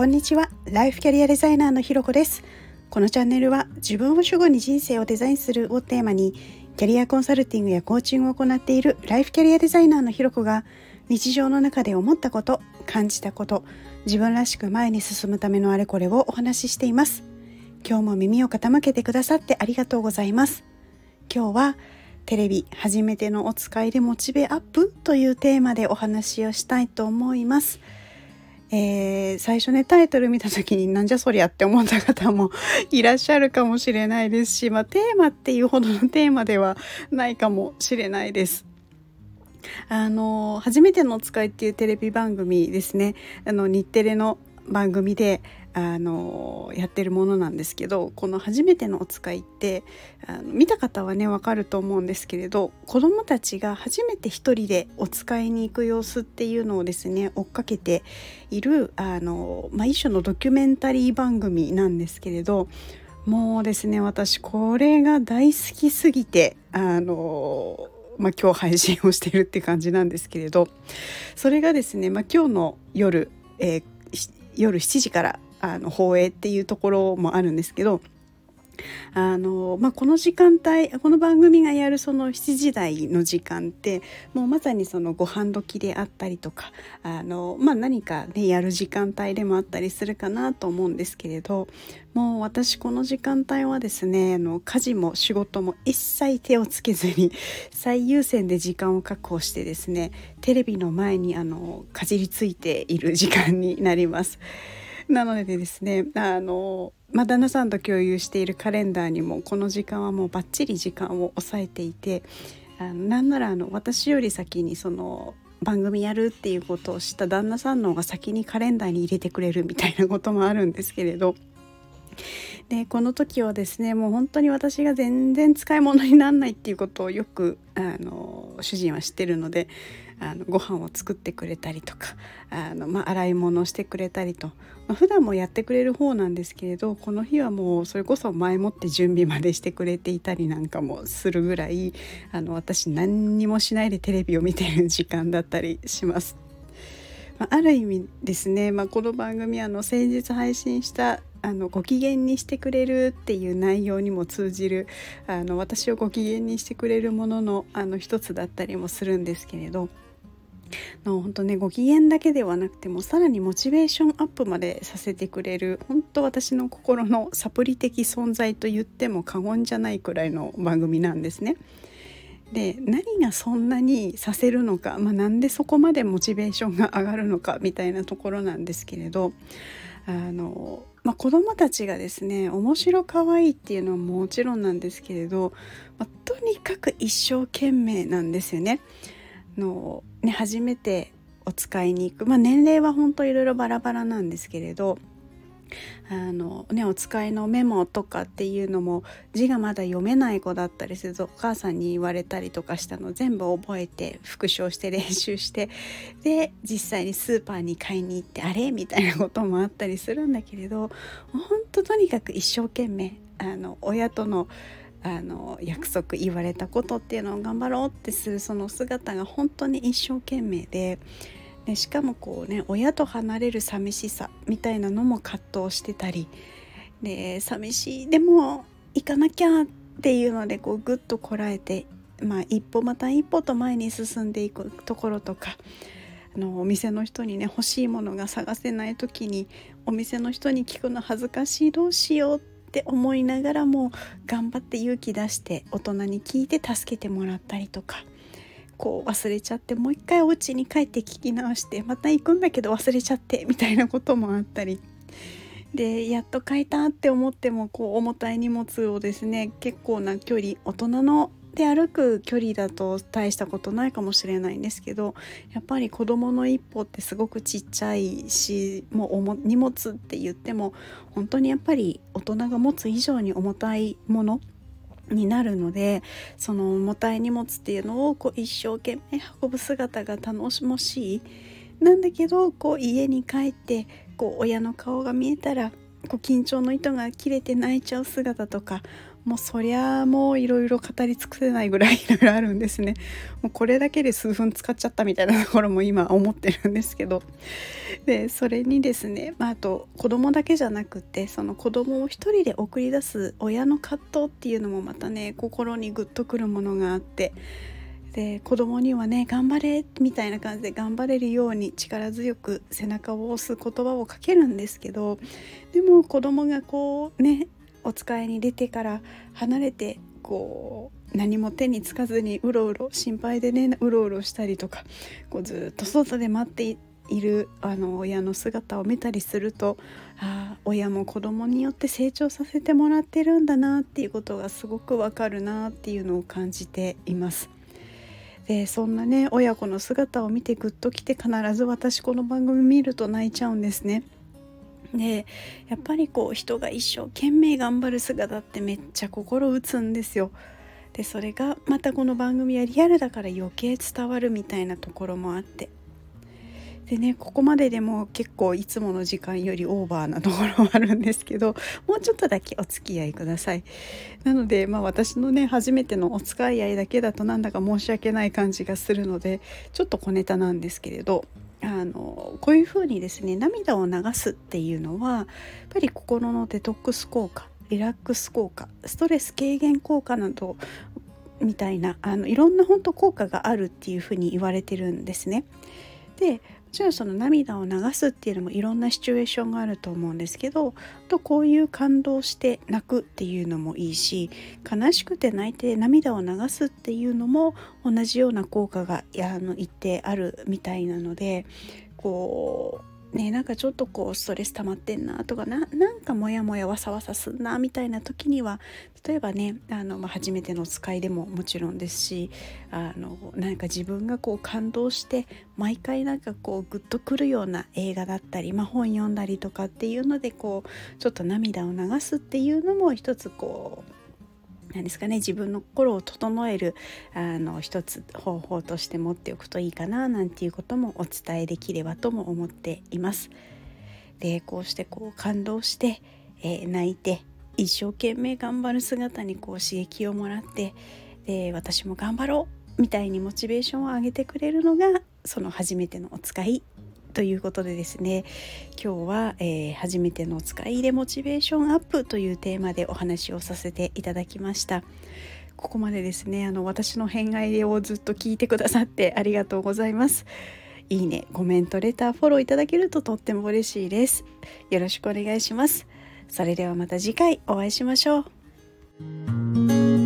こんにちは。ライフキャリアデザイナーのひろこです。このチャンネルは自分を主語に人生をデザインするをテーマにキャリアコンサルティングやコーチングを行っているライフキャリアデザイナーのひろこが日常の中で思ったこと感じたこと自分らしく前に進むためのあれこれをお話ししています。今日も耳を傾けてくださってありがとうございます。今日はテレビ初めてのお使いでモチベアップというテーマでお話をしたいと思います。えー、最初ねタイトル見た時になんじゃそりゃって思った方も いらっしゃるかもしれないですし、まあ、テーマっていうほどのテーマではないかもしれないです。あの初めてのお使いっていうテレビ番組ですねあの日テレの番組であのやってるものなんですけどこの「初めてのお使い」ってあの見た方はね分かると思うんですけれど子どもたちが初めて一人でお使いに行く様子っていうのをですね追っかけているあの、まあ、一種のドキュメンタリー番組なんですけれどもうですね私これが大好きすぎてあのまあ、今日配信をしているって感じなんですけれどそれがですね、まあ、今日の夜、えー、夜7時からあの放映っていうところもあるんですけどあのまあ、この時間帯この番組がやるその7時台の時間ってもうまさにそのご飯時であったりとかあの、まあ、何かねやる時間帯でもあったりするかなと思うんですけれどもう私この時間帯はですねあの家事も仕事も一切手をつけずに最優先で時間を確保してですねテレビの前にあのかじりついている時間になります。なのでですねあの、まあ、旦那さんと共有しているカレンダーにもこの時間はもうバッチリ時間を抑えていてあのなんならあの私より先にその番組やるっていうことを知った旦那さんの方が先にカレンダーに入れてくれるみたいなこともあるんですけれどでこの時はですねもう本当に私が全然使い物にならないっていうことをよくあの主人は知ってるのであのご飯を作ってくれたりとかあの、まあ、洗い物をしてくれたりと、まあ、普段もやってくれる方なんですけれどこの日はもうそれこそ前もって準備までしてくれていたりなんかもするぐらいあの私何にもしないでテレビを見てる時間だったりします。まあ、ある意味ですね、まあ、この番組あの先日配信したあのご機嫌にしてくれるっていう内容にも通じるあの私をご機嫌にしてくれるもののあの一つだったりもするんですけれどの本当ねご機嫌だけではなくてもさらにモチベーションアップまでさせてくれる本当私の心のサプリ的存在と言っても過言じゃないくらいの番組なんですね。で何がそんなにさせるのか、まあ、なんでそこまでモチベーションが上がるのかみたいなところなんですけれどあの、まあ、子どもたちがですね面白かわいいっていうのはもちろんなんですけれど、まあ、とにかく一生懸命なんですよね。のね初めてお使いに行く、まあ、年齢は本当いろいろバラバラなんですけれどあの、ね、お使いのメモとかっていうのも字がまだ読めない子だったりするとお母さんに言われたりとかしたの全部覚えて復唱して練習して で実際にスーパーに買いに行ってあれみたいなこともあったりするんだけれど本当とにかく一生懸命あの親とのあの約束言われたことっていうのを頑張ろうってするその姿が本当に一生懸命ででしかもこうね親と離れる寂しさみたいなのも葛藤してたりで寂しいでも行かなきゃっていうのでこうぐっとこらえて、まあ、一歩また一歩と前に進んでいくところとかあのお店の人にね欲しいものが探せない時にお店の人に聞くの恥ずかしいどうしようって思いながらも頑張って勇気出して大人に聞いて助けてもらったりとかこう忘れちゃってもう一回お家に帰って聞き直してまた行くんだけど忘れちゃってみたいなこともあったり。でやっと書いたって思ってもこう重たい荷物をですね結構な距離大人ので歩く距離だと大したことないかもしれないんですけどやっぱり子どもの一歩ってすごくちっちゃいしもう荷物って言っても本当にやっぱり大人が持つ以上に重たいものになるのでその重たい荷物っていうのをこう一生懸命運ぶ姿が楽しもしいなんだけどこう家に帰ってこう親の顔が見えたらこう緊張の糸が切れて泣いちゃう姿とかもうそりゃもういろいろ語り尽くせないぐらいいろいろあるんですね。もうこれだけで数分使っちゃったみたいなところも今思ってるんですけど。でそれにですね、まあ、あと子供だけじゃなくてその子供を一人で送り出す親の葛藤っていうのもまたね心にグッとくるものがあって。で子供にはね頑張れみたいな感じで頑張れるように力強く背中を押す言葉をかけるんですけど。でも子供がこうねお使いに出てから離れてこう何も手につかずにうろうろ心配でねうろうろしたりとかこうずっと外で待っているあの親の姿を見たりするとああ親も子供によって成長させてもらってるんだなっていうことがすごくわかるなっていうのを感じています。でそんなね親子の姿を見てグッときて必ず私この番組見ると泣いちゃうんですね。でやっぱりこう人が一生懸命頑張る姿ってめっちゃ心打つんですよ。でそれがまたこの番組はリアルだから余計伝わるみたいなところもあってでねここまででも結構いつもの時間よりオーバーなところもあるんですけどもうちょっとだけお付き合いくださいなのでまあ私のね初めてのお使い合いだけだとなんだか申し訳ない感じがするのでちょっと小ネタなんですけれどあのこういうふうにですね涙を流すっていうのはやっぱり心のデトックス効果リラックス効果ストレス軽減効果などみたいなあのいろんな本当効果があるっていうふうに言われてるんですね。でもちろんその涙を流すっていうのもいろんなシチュエーションがあると思うんですけどとこういう感動して泣くっていうのもいいし悲しくて泣いて涙を流すっていうのも同じような効果があの一定あるみたいなのでこうねなんかちょっとこうストレス溜まってんなとかななんかモヤモヤわさわさすんなみたいな時には例えばねあの、まあ、初めての使いでももちろんですしあのなんか自分がこう感動して毎回なんかこうグッとくるような映画だったり、まあ、本読んだりとかっていうのでこうちょっと涙を流すっていうのも一つこう何ですかね自分の心を整えるあの一つ方法として持っておくといいかななんていうこともお伝えできればとも思っています。でこうしてこう感動して、えー、泣いて一生懸命頑張る姿にこう刺激をもらってで私も頑張ろうみたいにモチベーションを上げてくれるのがその初めてのお使いということでですね今日は、えー、初めての使い入れモチベーションアップというテーマでお話をさせていただきました。ここまでですねあの私の変愛をずっと聞いてくださってありがとうございます。いいねコメントレターフォローいただけるととっても嬉しいです。よろしくお願いします。それではまた次回お会いしましょう。